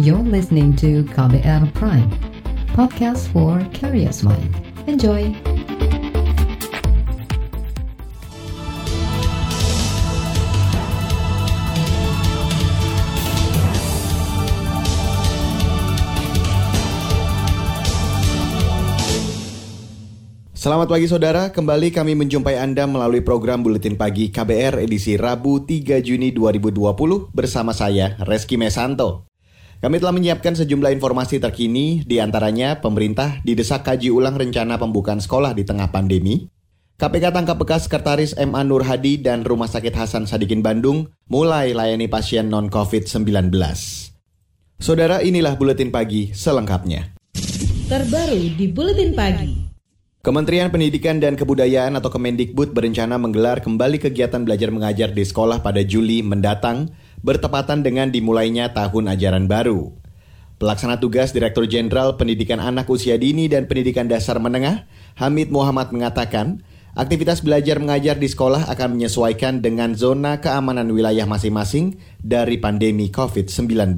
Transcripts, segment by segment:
You're listening to KBR Prime, podcast for curious mind. Enjoy! Selamat pagi saudara, kembali kami menjumpai Anda melalui program Buletin Pagi KBR edisi Rabu 3 Juni 2020 bersama saya, Reski Mesanto. Kami telah menyiapkan sejumlah informasi terkini, di antaranya pemerintah didesak kaji ulang rencana pembukaan sekolah di tengah pandemi, KPK tangkap bekas sekretaris MA Nur Hadi dan Rumah Sakit Hasan Sadikin Bandung mulai layani pasien non-COVID-19. Saudara, inilah Buletin Pagi selengkapnya. Terbaru di Buletin Pagi. Kementerian Pendidikan dan Kebudayaan atau Kemendikbud berencana menggelar kembali kegiatan belajar mengajar di sekolah pada Juli mendatang, bertepatan dengan dimulainya tahun ajaran baru. Pelaksana tugas Direktur Jenderal Pendidikan Anak Usia Dini dan Pendidikan Dasar Menengah, Hamid Muhammad mengatakan, aktivitas belajar mengajar di sekolah akan menyesuaikan dengan zona keamanan wilayah masing-masing dari pandemi COVID-19.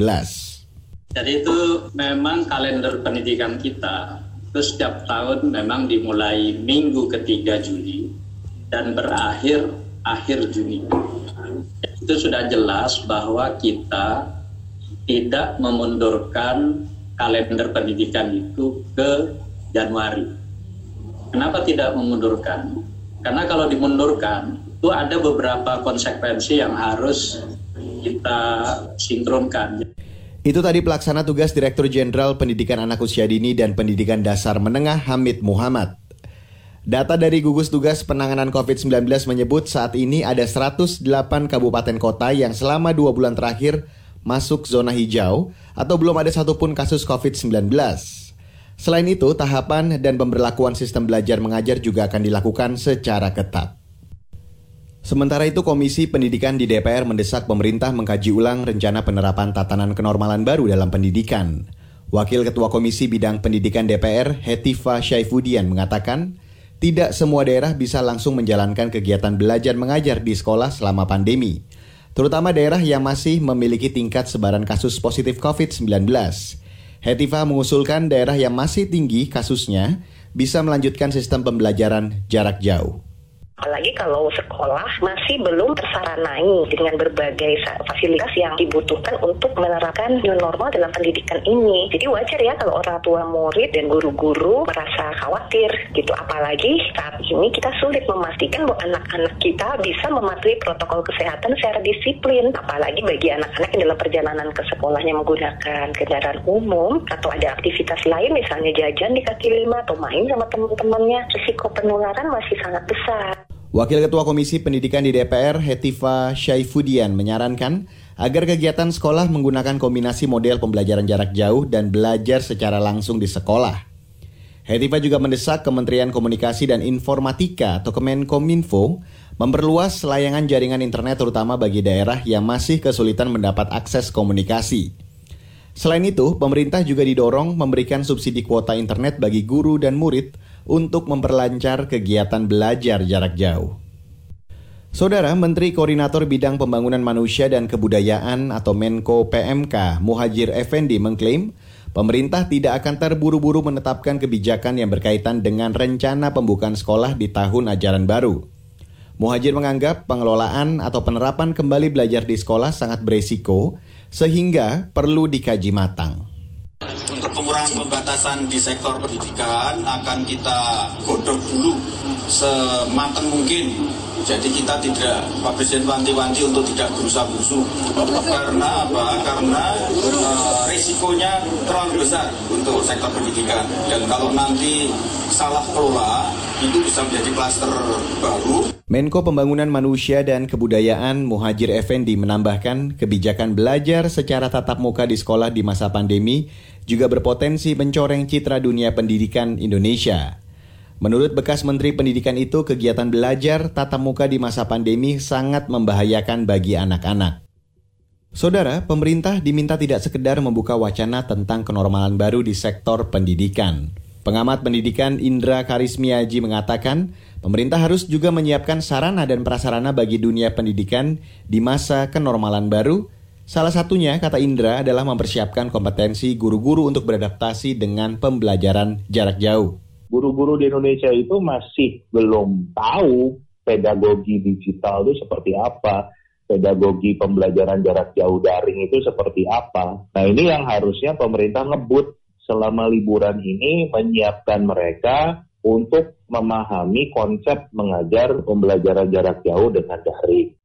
Jadi itu memang kalender pendidikan kita Terus setiap tahun memang dimulai minggu ketiga Juli dan berakhir akhir Juni. Itu sudah jelas bahwa kita tidak memundurkan kalender pendidikan itu ke Januari. Kenapa tidak memundurkan? Karena kalau dimundurkan itu ada beberapa konsekuensi yang harus kita sinkronkan. Itu tadi pelaksana tugas Direktur Jenderal Pendidikan Anak Usia Dini dan Pendidikan Dasar Menengah Hamid Muhammad. Data dari gugus tugas penanganan COVID-19 menyebut saat ini ada 108 kabupaten kota yang selama dua bulan terakhir masuk zona hijau atau belum ada satupun kasus COVID-19. Selain itu, tahapan dan pemberlakuan sistem belajar mengajar juga akan dilakukan secara ketat. Sementara itu, Komisi Pendidikan di DPR mendesak pemerintah mengkaji ulang rencana penerapan tatanan kenormalan baru dalam pendidikan. Wakil Ketua Komisi Bidang Pendidikan DPR, Hetifa Syaifudian, mengatakan, tidak semua daerah bisa langsung menjalankan kegiatan belajar mengajar di sekolah selama pandemi, terutama daerah yang masih memiliki tingkat sebaran kasus positif COVID-19. Hetifa mengusulkan daerah yang masih tinggi kasusnya bisa melanjutkan sistem pembelajaran jarak jauh. Apalagi kalau sekolah masih belum tersaranai dengan berbagai fasilitas yang dibutuhkan untuk menerapkan new normal dalam pendidikan ini. Jadi wajar ya kalau orang tua murid dan guru-guru merasa khawatir gitu. Apalagi saat ini kita sulit memastikan bahwa anak-anak kita bisa mematuhi protokol kesehatan secara disiplin. Apalagi bagi anak-anak yang dalam perjalanan ke sekolahnya menggunakan kendaraan umum atau ada aktivitas lain misalnya jajan di kaki lima atau main sama teman-temannya. Risiko penularan masih sangat besar. Wakil Ketua Komisi Pendidikan di DPR, Hetifa Syaifudian, menyarankan agar kegiatan sekolah menggunakan kombinasi model pembelajaran jarak jauh dan belajar secara langsung di sekolah. Hetifa juga mendesak Kementerian Komunikasi dan Informatika atau Kemenkominfo memperluas layangan jaringan internet terutama bagi daerah yang masih kesulitan mendapat akses komunikasi. Selain itu, pemerintah juga didorong memberikan subsidi kuota internet bagi guru dan murid untuk memperlancar kegiatan belajar jarak jauh. Saudara Menteri Koordinator Bidang Pembangunan Manusia dan Kebudayaan atau Menko PMK Muhajir Effendi mengklaim pemerintah tidak akan terburu-buru menetapkan kebijakan yang berkaitan dengan rencana pembukaan sekolah di tahun ajaran baru. Muhajir menganggap pengelolaan atau penerapan kembali belajar di sekolah sangat beresiko sehingga perlu dikaji matang pembatasan di sektor pendidikan akan kita godok dulu sematang mungkin. Jadi kita tidak, Pak Presiden wanti-wanti untuk tidak berusaha-berusuh. Karena apa? Karena uh, risikonya terlalu besar untuk sektor pendidikan. Dan kalau nanti salah kelola, itu bisa menjadi klaster baru. Menko Pembangunan Manusia dan Kebudayaan Muhajir Effendi menambahkan kebijakan belajar secara tatap muka di sekolah di masa pandemi juga berpotensi mencoreng citra dunia pendidikan Indonesia. Menurut bekas Menteri Pendidikan itu, kegiatan belajar tatap muka di masa pandemi sangat membahayakan bagi anak-anak. Saudara, pemerintah diminta tidak sekedar membuka wacana tentang kenormalan baru di sektor pendidikan. Pengamat pendidikan Indra Karismiaji mengatakan, pemerintah harus juga menyiapkan sarana dan prasarana bagi dunia pendidikan di masa kenormalan baru, Salah satunya, kata Indra, adalah mempersiapkan kompetensi guru-guru untuk beradaptasi dengan pembelajaran jarak jauh. Guru-guru di Indonesia itu masih belum tahu pedagogi digital itu seperti apa, pedagogi pembelajaran jarak jauh daring itu seperti apa. Nah ini yang harusnya pemerintah ngebut selama liburan ini menyiapkan mereka untuk memahami konsep mengajar pembelajaran jarak jauh dengan daring.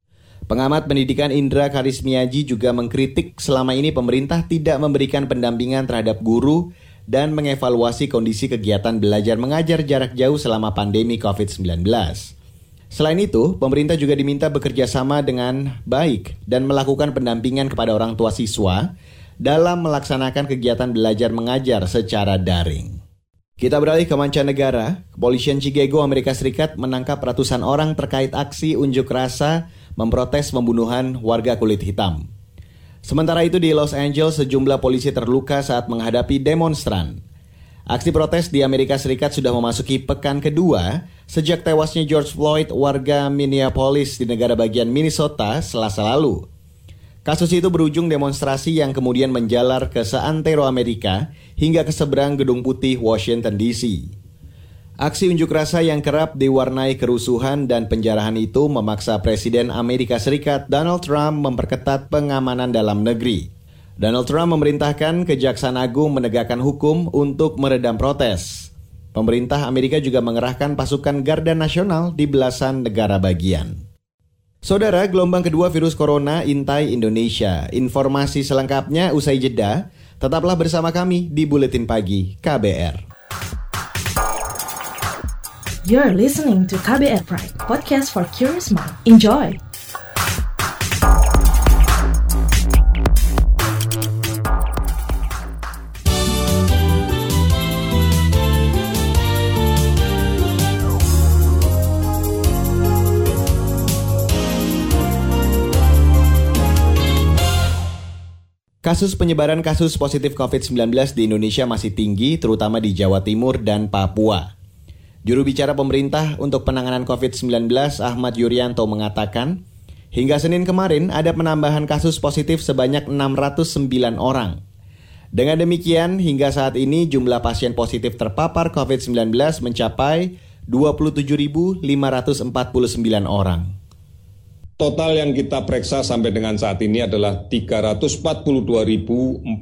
Pengamat pendidikan Indra Karismiaji juga mengkritik selama ini pemerintah tidak memberikan pendampingan terhadap guru dan mengevaluasi kondisi kegiatan belajar mengajar jarak jauh selama pandemi COVID-19. Selain itu, pemerintah juga diminta bekerja sama dengan baik dan melakukan pendampingan kepada orang tua siswa dalam melaksanakan kegiatan belajar mengajar secara daring. Kita beralih ke mancanegara. Kepolisian Chicago, Amerika Serikat menangkap ratusan orang terkait aksi unjuk rasa memprotes pembunuhan warga kulit hitam. Sementara itu di Los Angeles sejumlah polisi terluka saat menghadapi demonstran. Aksi protes di Amerika Serikat sudah memasuki pekan kedua sejak tewasnya George Floyd warga Minneapolis di negara bagian Minnesota selasa lalu. Kasus itu berujung demonstrasi yang kemudian menjalar ke seantero Amerika hingga ke seberang Gedung Putih Washington DC. Aksi unjuk rasa yang kerap diwarnai kerusuhan dan penjarahan itu memaksa Presiden Amerika Serikat Donald Trump memperketat pengamanan dalam negeri. Donald Trump memerintahkan Kejaksaan Agung menegakkan hukum untuk meredam protes. Pemerintah Amerika juga mengerahkan pasukan Garda Nasional di belasan negara bagian. Saudara, gelombang kedua virus corona intai Indonesia. Informasi selengkapnya usai jeda. Tetaplah bersama kami di Buletin Pagi KBR. You're listening to KBR Pride, podcast for curious mind. Enjoy! Kasus penyebaran kasus positif COVID-19 di Indonesia masih tinggi, terutama di Jawa Timur dan Papua. Juru bicara pemerintah untuk penanganan COVID-19 Ahmad Yuryanto mengatakan, hingga Senin kemarin ada penambahan kasus positif sebanyak 609 orang. Dengan demikian, hingga saat ini jumlah pasien positif terpapar COVID-19 mencapai 27.549 orang. Total yang kita periksa sampai dengan saat ini adalah 342.466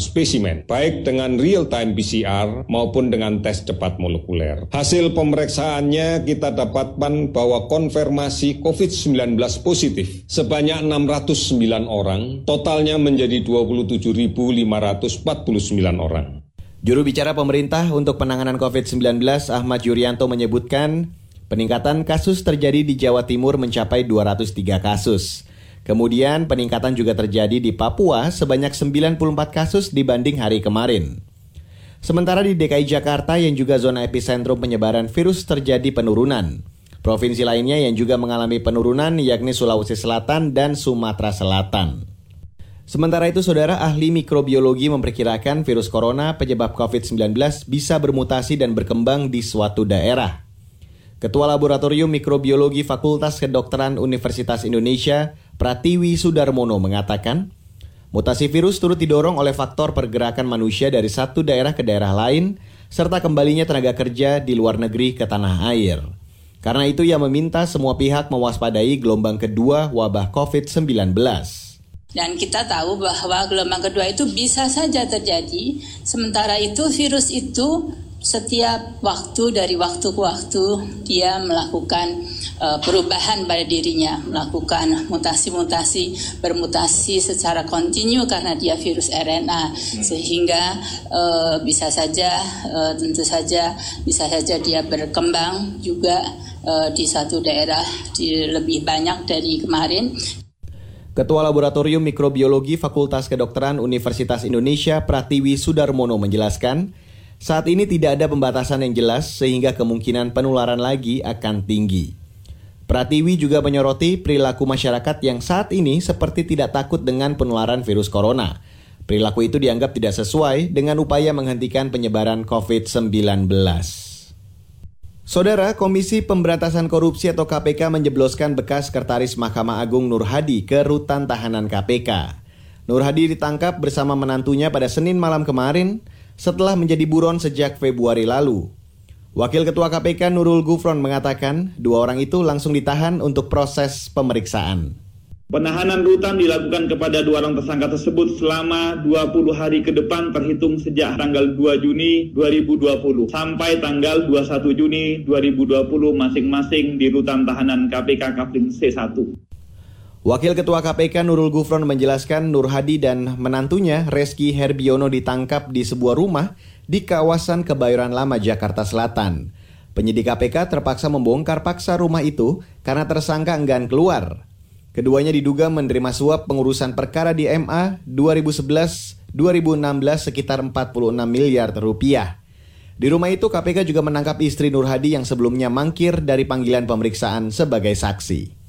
spesimen, baik dengan real-time PCR maupun dengan tes cepat molekuler. Hasil pemeriksaannya kita dapatkan bahwa konfirmasi COVID-19 positif sebanyak 609 orang, totalnya menjadi 27.549 orang. Juru bicara pemerintah untuk penanganan COVID-19 Ahmad Yuryanto menyebutkan Peningkatan kasus terjadi di Jawa Timur mencapai 203 kasus. Kemudian peningkatan juga terjadi di Papua sebanyak 94 kasus dibanding hari kemarin. Sementara di DKI Jakarta yang juga zona epicentrum penyebaran virus terjadi penurunan. Provinsi lainnya yang juga mengalami penurunan yakni Sulawesi Selatan dan Sumatera Selatan. Sementara itu, saudara ahli mikrobiologi memperkirakan virus corona penyebab COVID-19 bisa bermutasi dan berkembang di suatu daerah. Ketua Laboratorium Mikrobiologi Fakultas Kedokteran Universitas Indonesia, Pratiwi Sudarmono mengatakan, mutasi virus turut didorong oleh faktor pergerakan manusia dari satu daerah ke daerah lain, serta kembalinya tenaga kerja di luar negeri ke tanah air. Karena itu ia meminta semua pihak mewaspadai gelombang kedua wabah COVID-19. Dan kita tahu bahwa gelombang kedua itu bisa saja terjadi, sementara itu virus itu setiap waktu dari waktu ke waktu dia melakukan uh, perubahan pada dirinya, melakukan mutasi-mutasi, bermutasi secara kontinu karena dia virus RNA, hmm. sehingga uh, bisa saja, uh, tentu saja, bisa saja dia berkembang juga uh, di satu daerah di lebih banyak dari kemarin. Ketua Laboratorium Mikrobiologi Fakultas Kedokteran Universitas Indonesia Pratiwi Sudarmono menjelaskan, saat ini tidak ada pembatasan yang jelas sehingga kemungkinan penularan lagi akan tinggi. Pratiwi juga menyoroti perilaku masyarakat yang saat ini seperti tidak takut dengan penularan virus corona. Perilaku itu dianggap tidak sesuai dengan upaya menghentikan penyebaran COVID-19. Saudara, Komisi Pemberantasan Korupsi atau KPK menjebloskan bekas Sekretaris Mahkamah Agung Nur Hadi ke rutan tahanan KPK. Nur Hadi ditangkap bersama menantunya pada Senin malam kemarin setelah menjadi buron sejak Februari lalu. Wakil Ketua KPK Nurul Gufron mengatakan dua orang itu langsung ditahan untuk proses pemeriksaan. Penahanan rutan dilakukan kepada dua orang tersangka tersebut selama 20 hari ke depan terhitung sejak tanggal 2 Juni 2020 sampai tanggal 21 Juni 2020 masing-masing di rutan tahanan KPK Kafling C1. Wakil Ketua KPK Nurul Gufron menjelaskan Nur Hadi dan menantunya Reski Herbiono ditangkap di sebuah rumah di kawasan Kebayoran Lama Jakarta Selatan. Penyidik KPK terpaksa membongkar paksa rumah itu karena tersangka enggan keluar. Keduanya diduga menerima suap pengurusan perkara di MA 2011-2016 sekitar 46 miliar rupiah. Di rumah itu KPK juga menangkap istri Nur Hadi yang sebelumnya mangkir dari panggilan pemeriksaan sebagai saksi.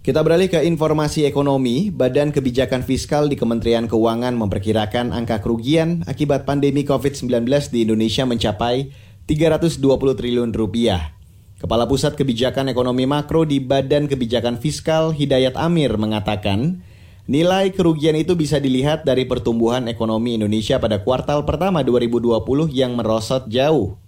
Kita beralih ke informasi ekonomi. Badan Kebijakan Fiskal di Kementerian Keuangan memperkirakan angka kerugian akibat pandemi COVID-19 di Indonesia mencapai 320 triliun rupiah. Kepala Pusat Kebijakan Ekonomi Makro di Badan Kebijakan Fiskal Hidayat Amir mengatakan, nilai kerugian itu bisa dilihat dari pertumbuhan ekonomi Indonesia pada kuartal pertama 2020 yang merosot jauh.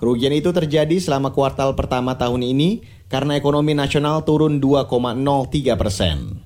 Kerugian itu terjadi selama kuartal pertama tahun ini karena ekonomi nasional turun 2,03 persen.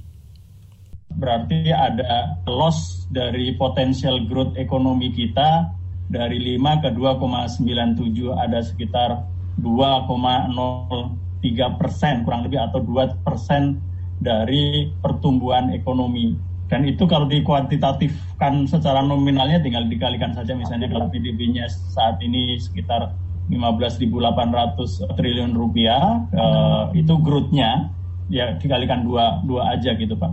Berarti ada loss dari potensial growth ekonomi kita dari 5 ke 2,97 ada sekitar 2,03 persen kurang lebih atau 2 persen dari pertumbuhan ekonomi. Dan itu kalau dikuantitatifkan secara nominalnya tinggal dikalikan saja misalnya kalau PDB-nya saat ini sekitar 15.800 triliun rupiah, eh, itu growth-nya ya dikalikan dua, dua aja gitu Pak.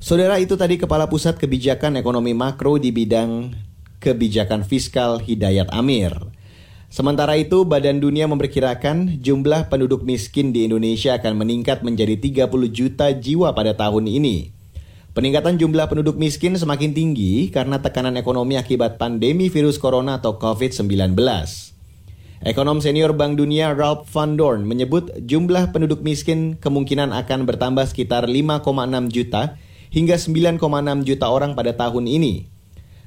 Saudara itu tadi Kepala Pusat Kebijakan Ekonomi Makro di bidang kebijakan fiskal Hidayat Amir. Sementara itu, Badan Dunia memperkirakan jumlah penduduk miskin di Indonesia akan meningkat menjadi 30 juta jiwa pada tahun ini. Peningkatan jumlah penduduk miskin semakin tinggi karena tekanan ekonomi akibat pandemi virus corona atau COVID-19. Ekonom senior Bank Dunia Ralph Van Dorn menyebut jumlah penduduk miskin kemungkinan akan bertambah sekitar 5,6 juta hingga 9,6 juta orang pada tahun ini.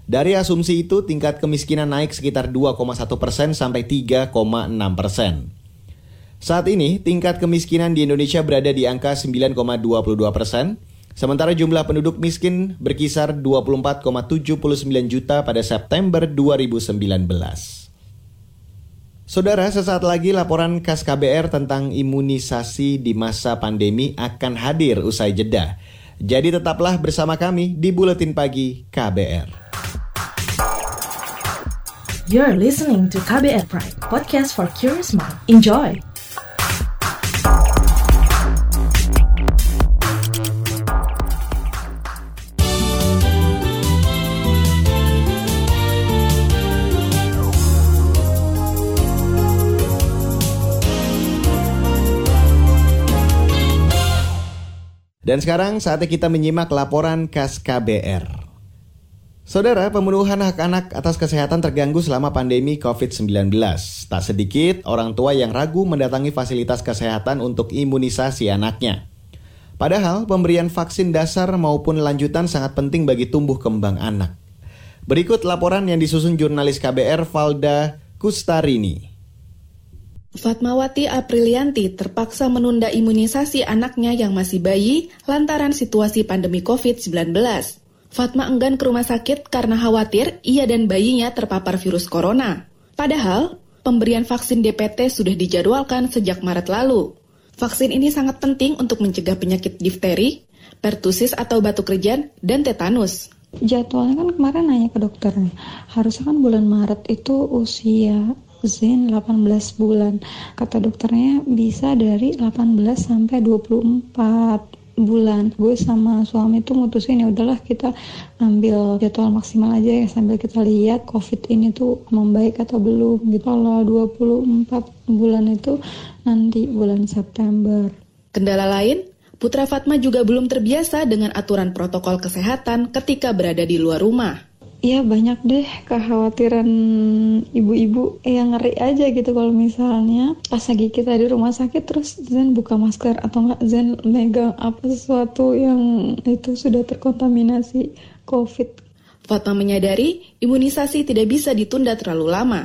Dari asumsi itu, tingkat kemiskinan naik sekitar 2,1 persen sampai 3,6 persen. Saat ini, tingkat kemiskinan di Indonesia berada di angka 9,22 persen, sementara jumlah penduduk miskin berkisar 24,79 juta pada September 2019. Saudara, sesaat lagi laporan KAS KBR tentang imunisasi di masa pandemi akan hadir usai jeda. Jadi tetaplah bersama kami di Buletin Pagi KBR. You're listening to KBR Pride, podcast for curious mind. Enjoy! Dan sekarang saatnya kita menyimak laporan KAS KBR. Saudara, pemenuhan hak anak atas kesehatan terganggu selama pandemi COVID-19. Tak sedikit orang tua yang ragu mendatangi fasilitas kesehatan untuk imunisasi anaknya. Padahal pemberian vaksin dasar maupun lanjutan sangat penting bagi tumbuh kembang anak. Berikut laporan yang disusun jurnalis KBR Valda Kustarini. Fatmawati Aprilianti terpaksa menunda imunisasi anaknya yang masih bayi lantaran situasi pandemi COVID-19. Fatma enggan ke rumah sakit karena khawatir ia dan bayinya terpapar virus corona. Padahal, pemberian vaksin DPT sudah dijadwalkan sejak Maret lalu. Vaksin ini sangat penting untuk mencegah penyakit difteri, pertusis atau batuk rejan, dan tetanus. Jadwalnya kan kemarin nanya ke dokternya, harusnya kan bulan Maret itu usia Zen 18 bulan. Kata dokternya bisa dari 18 sampai 24 bulan. Gue sama suami tuh mutusin ya udahlah kita ambil jadwal maksimal aja ya sambil kita lihat covid ini tuh membaik atau belum. Gitu. Kalau 24 bulan itu nanti bulan September. Kendala lain Putra Fatma juga belum terbiasa dengan aturan protokol kesehatan ketika berada di luar rumah ya banyak deh kekhawatiran ibu-ibu yang ngeri aja gitu kalau misalnya pas lagi kita di rumah sakit terus Zen buka masker atau enggak Zen megang apa sesuatu yang itu sudah terkontaminasi COVID. Fatma menyadari imunisasi tidak bisa ditunda terlalu lama.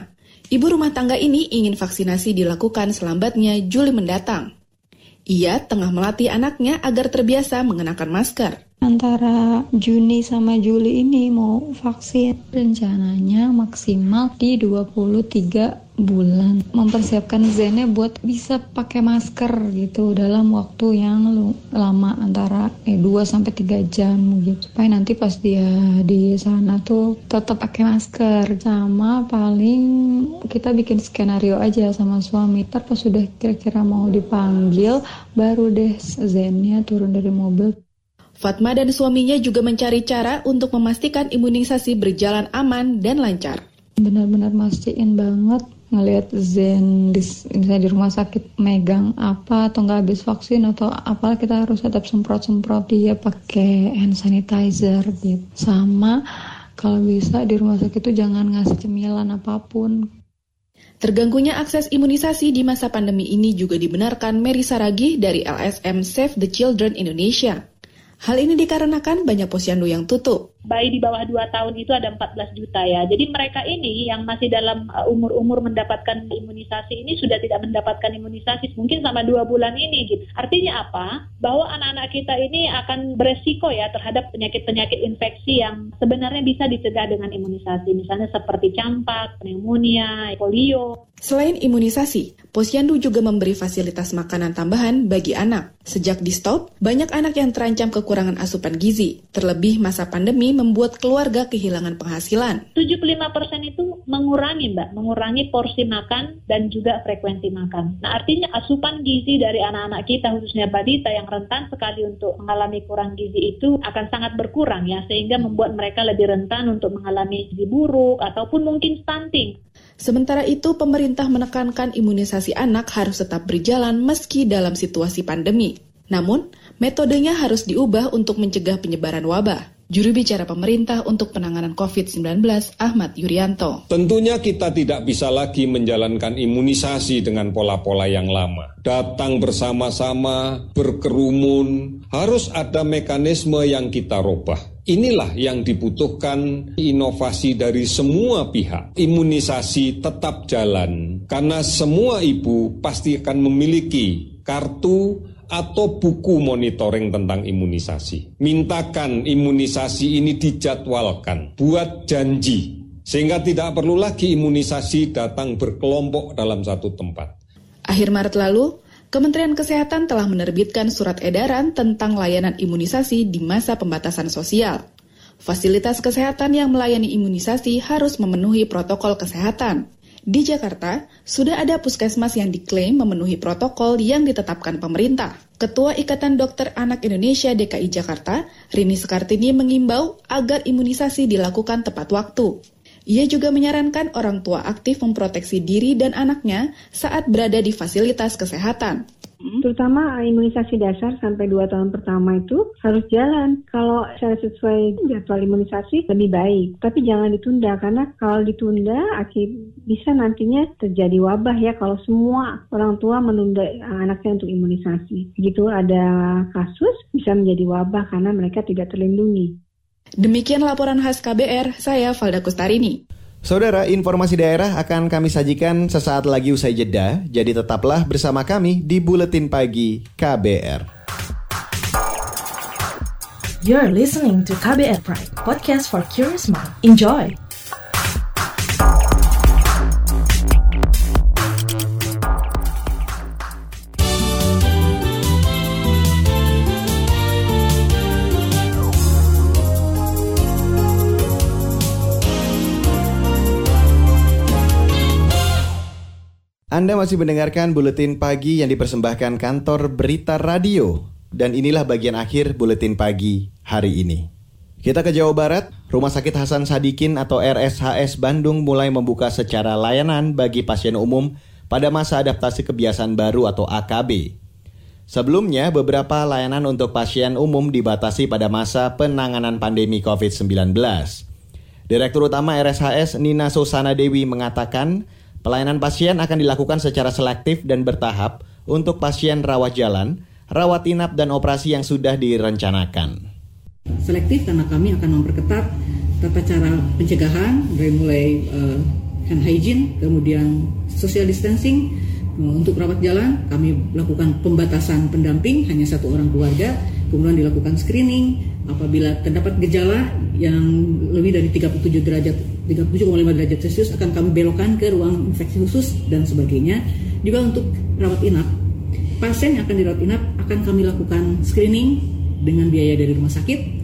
Ibu rumah tangga ini ingin vaksinasi dilakukan selambatnya Juli mendatang. Ia tengah melatih anaknya agar terbiasa mengenakan masker antara Juni sama Juli ini mau vaksin? Rencananya maksimal di 23 bulan. Mempersiapkan Zennya buat bisa pakai masker gitu dalam waktu yang lama antara eh 2 sampai 3 jam gitu. Supaya nanti pas dia di sana tuh tetap pakai masker. Sama paling kita bikin skenario aja sama suami. Pas sudah kira-kira mau dipanggil baru deh Zennya turun dari mobil Fatma dan suaminya juga mencari cara untuk memastikan imunisasi berjalan aman dan lancar. Benar-benar mastiin banget ngelihat Zen di, misalnya di rumah sakit megang apa atau nggak habis vaksin atau apa kita harus tetap semprot-semprot dia pakai hand sanitizer gitu. Sama kalau bisa di rumah sakit itu jangan ngasih cemilan apa pun. Terganggunya akses imunisasi di masa pandemi ini juga dibenarkan Mary Saragih dari LSM Save the Children Indonesia. Hal ini dikarenakan banyak posyandu yang tutup. Bayi di bawah 2 tahun itu ada 14 juta ya. Jadi mereka ini yang masih dalam uh, umur-umur mendapatkan imunisasi ini sudah tidak mendapatkan imunisasi mungkin sama dua bulan ini gitu. Artinya apa? Bahwa anak-anak kita ini akan beresiko ya terhadap penyakit-penyakit infeksi yang sebenarnya bisa dicegah dengan imunisasi. Misalnya seperti campak, pneumonia, polio. Selain imunisasi, Posyandu juga memberi fasilitas makanan tambahan bagi anak. Sejak di stop, banyak anak yang terancam kekurangan asupan gizi. Terlebih masa pandemi membuat keluarga kehilangan penghasilan. 75% itu mengurangi, Mbak, mengurangi porsi makan dan juga frekuensi makan. Nah, artinya asupan gizi dari anak-anak kita, khususnya balita yang rentan sekali untuk mengalami kurang gizi itu akan sangat berkurang ya, sehingga membuat mereka lebih rentan untuk mengalami gizi buruk ataupun mungkin stunting. Sementara itu, pemerintah menekankan imunisasi anak harus tetap berjalan meski dalam situasi pandemi. Namun, metodenya harus diubah untuk mencegah penyebaran wabah. Juru bicara pemerintah untuk penanganan COVID-19, Ahmad Yuryanto. Tentunya kita tidak bisa lagi menjalankan imunisasi dengan pola-pola yang lama. Datang bersama-sama, berkerumun, harus ada mekanisme yang kita robah. Inilah yang dibutuhkan inovasi dari semua pihak. Imunisasi tetap jalan karena semua ibu pasti akan memiliki kartu atau buku monitoring tentang imunisasi. Mintakan imunisasi ini dijadwalkan, buat janji sehingga tidak perlu lagi imunisasi datang berkelompok dalam satu tempat. Akhir Maret lalu, Kementerian Kesehatan telah menerbitkan surat edaran tentang layanan imunisasi di masa pembatasan sosial. Fasilitas kesehatan yang melayani imunisasi harus memenuhi protokol kesehatan. Di Jakarta, sudah ada puskesmas yang diklaim memenuhi protokol yang ditetapkan pemerintah. Ketua Ikatan Dokter Anak Indonesia DKI Jakarta, Rini Sekartini mengimbau agar imunisasi dilakukan tepat waktu. Ia juga menyarankan orang tua aktif memproteksi diri dan anaknya saat berada di fasilitas kesehatan. Terutama imunisasi dasar sampai 2 tahun pertama itu harus jalan. Kalau saya sesuai jadwal imunisasi lebih baik. Tapi jangan ditunda karena kalau ditunda akhir bisa nantinya terjadi wabah ya kalau semua orang tua menunda anaknya untuk imunisasi. Begitu ada kasus bisa menjadi wabah karena mereka tidak terlindungi. Demikian laporan khas KBR, saya Valda Kustarini. Saudara, informasi daerah akan kami sajikan sesaat lagi usai jeda, jadi tetaplah bersama kami di Buletin Pagi KBR. You're listening to KBR Pride, podcast for curious mind. Enjoy! Anda masih mendengarkan buletin pagi yang dipersembahkan kantor Berita Radio. Dan inilah bagian akhir buletin pagi hari ini. Kita ke Jawa Barat, Rumah Sakit Hasan Sadikin atau RSHS Bandung mulai membuka secara layanan bagi pasien umum pada masa adaptasi kebiasaan baru atau AKB. Sebelumnya, beberapa layanan untuk pasien umum dibatasi pada masa penanganan pandemi COVID-19. Direktur Utama RSHS Nina Susana Dewi mengatakan, pelayanan pasien akan dilakukan secara selektif dan bertahap untuk pasien rawat jalan, rawat inap dan operasi yang sudah direncanakan. Selektif karena kami akan memperketat tata cara pencegahan dari mulai uh, hand hygiene, kemudian social distancing. Untuk rawat jalan, kami lakukan pembatasan pendamping hanya satu orang keluarga, kemudian dilakukan screening. Apabila terdapat gejala yang lebih dari 37 derajat, 37,5 derajat Celcius akan kami belokkan ke ruang infeksi khusus dan sebagainya. Juga untuk rawat inap, pasien yang akan dirawat inap akan kami lakukan screening dengan biaya dari rumah sakit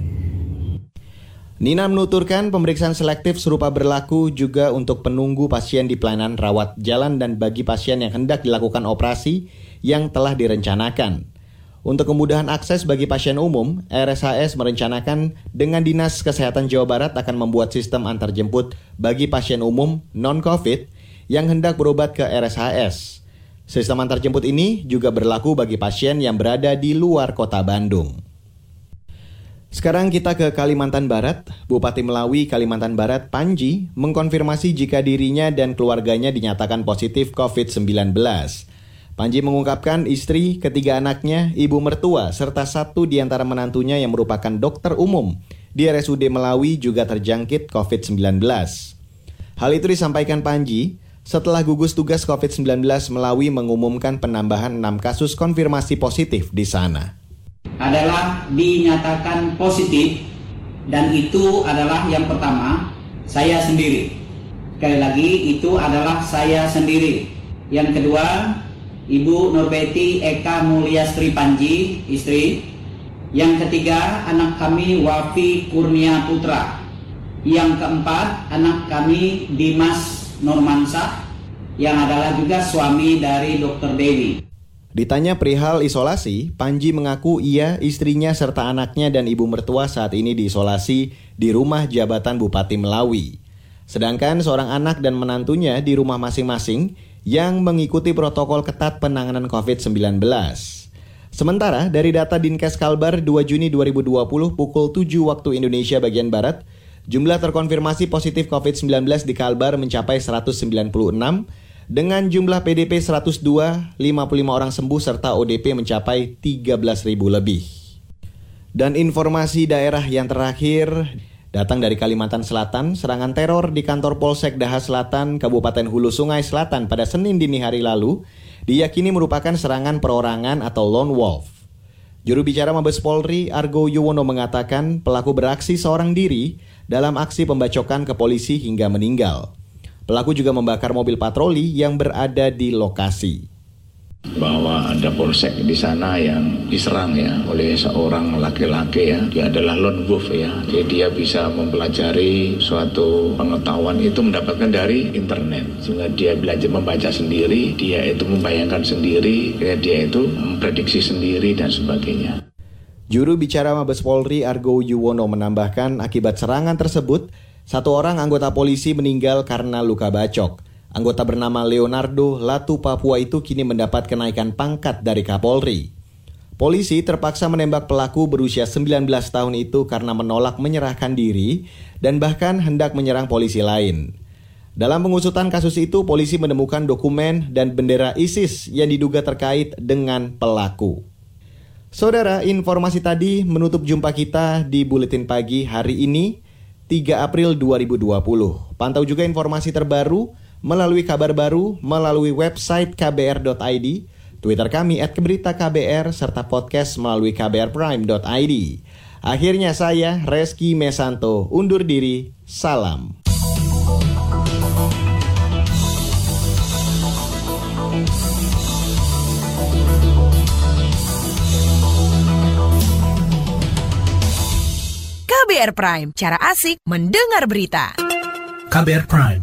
Nina menuturkan pemeriksaan selektif serupa berlaku juga untuk penunggu pasien di pelayanan rawat jalan dan bagi pasien yang hendak dilakukan operasi yang telah direncanakan. Untuk kemudahan akses bagi pasien umum, RSHS merencanakan dengan Dinas Kesehatan Jawa Barat akan membuat sistem antarjemput bagi pasien umum non-COVID yang hendak berobat ke RSHS. Sistem antarjemput ini juga berlaku bagi pasien yang berada di luar kota Bandung. Sekarang kita ke Kalimantan Barat. Bupati Melawi Kalimantan Barat Panji mengkonfirmasi jika dirinya dan keluarganya dinyatakan positif COVID-19. Panji mengungkapkan istri, ketiga anaknya, ibu mertua, serta satu di antara menantunya yang merupakan dokter umum di RSUD Melawi juga terjangkit COVID-19. Hal itu disampaikan Panji setelah gugus tugas COVID-19 Melawi mengumumkan penambahan 6 kasus konfirmasi positif di sana adalah dinyatakan positif dan itu adalah yang pertama saya sendiri. Sekali lagi itu adalah saya sendiri. Yang kedua Ibu Nurbeti Eka Mulyastri Panji istri. Yang ketiga anak kami Wafi Kurnia Putra. Yang keempat anak kami Dimas Normansah yang adalah juga suami dari Dr. Dewi. Ditanya perihal isolasi, Panji mengaku ia, istrinya, serta anaknya dan ibu mertua saat ini diisolasi di rumah jabatan Bupati Melawi. Sedangkan seorang anak dan menantunya di rumah masing-masing yang mengikuti protokol ketat penanganan COVID-19. Sementara dari data Dinkes Kalbar 2 Juni 2020 pukul 7 waktu Indonesia bagian Barat, jumlah terkonfirmasi positif COVID-19 di Kalbar mencapai 196 dengan jumlah PDP 102, 55 orang sembuh serta ODP mencapai 13.000 lebih. Dan informasi daerah yang terakhir datang dari Kalimantan Selatan, serangan teror di kantor Polsek Daha Selatan, Kabupaten Hulu Sungai Selatan pada Senin dini hari lalu diyakini merupakan serangan perorangan atau lone wolf. Juru bicara Mabes Polri Argo Yuwono mengatakan pelaku beraksi seorang diri dalam aksi pembacokan ke polisi hingga meninggal. Pelaku juga membakar mobil patroli yang berada di lokasi bahwa ada polsek di sana yang diserang ya oleh seorang laki-laki ya. Dia adalah lone wolf ya. Jadi dia bisa mempelajari suatu pengetahuan itu mendapatkan dari internet. Sehingga dia belajar membaca sendiri dia itu membayangkan sendiri ya dia itu memprediksi sendiri dan sebagainya. Juru bicara Mabes Polri Argo Yuwono menambahkan akibat serangan tersebut satu orang anggota polisi meninggal karena luka bacok. Anggota bernama Leonardo Latu Papua itu kini mendapat kenaikan pangkat dari Kapolri. Polisi terpaksa menembak pelaku berusia 19 tahun itu karena menolak menyerahkan diri dan bahkan hendak menyerang polisi lain. Dalam pengusutan kasus itu, polisi menemukan dokumen dan bendera ISIS yang diduga terkait dengan pelaku. Saudara, informasi tadi menutup jumpa kita di Buletin Pagi hari ini. 3 April 2020. Pantau juga informasi terbaru melalui kabar baru melalui website kbr.id, Twitter kami at Keberita KBR, serta podcast melalui kbrprime.id. Akhirnya saya, Reski Mesanto, undur diri. Salam. KBR Prime, cara asik mendengar berita. KBR Prime,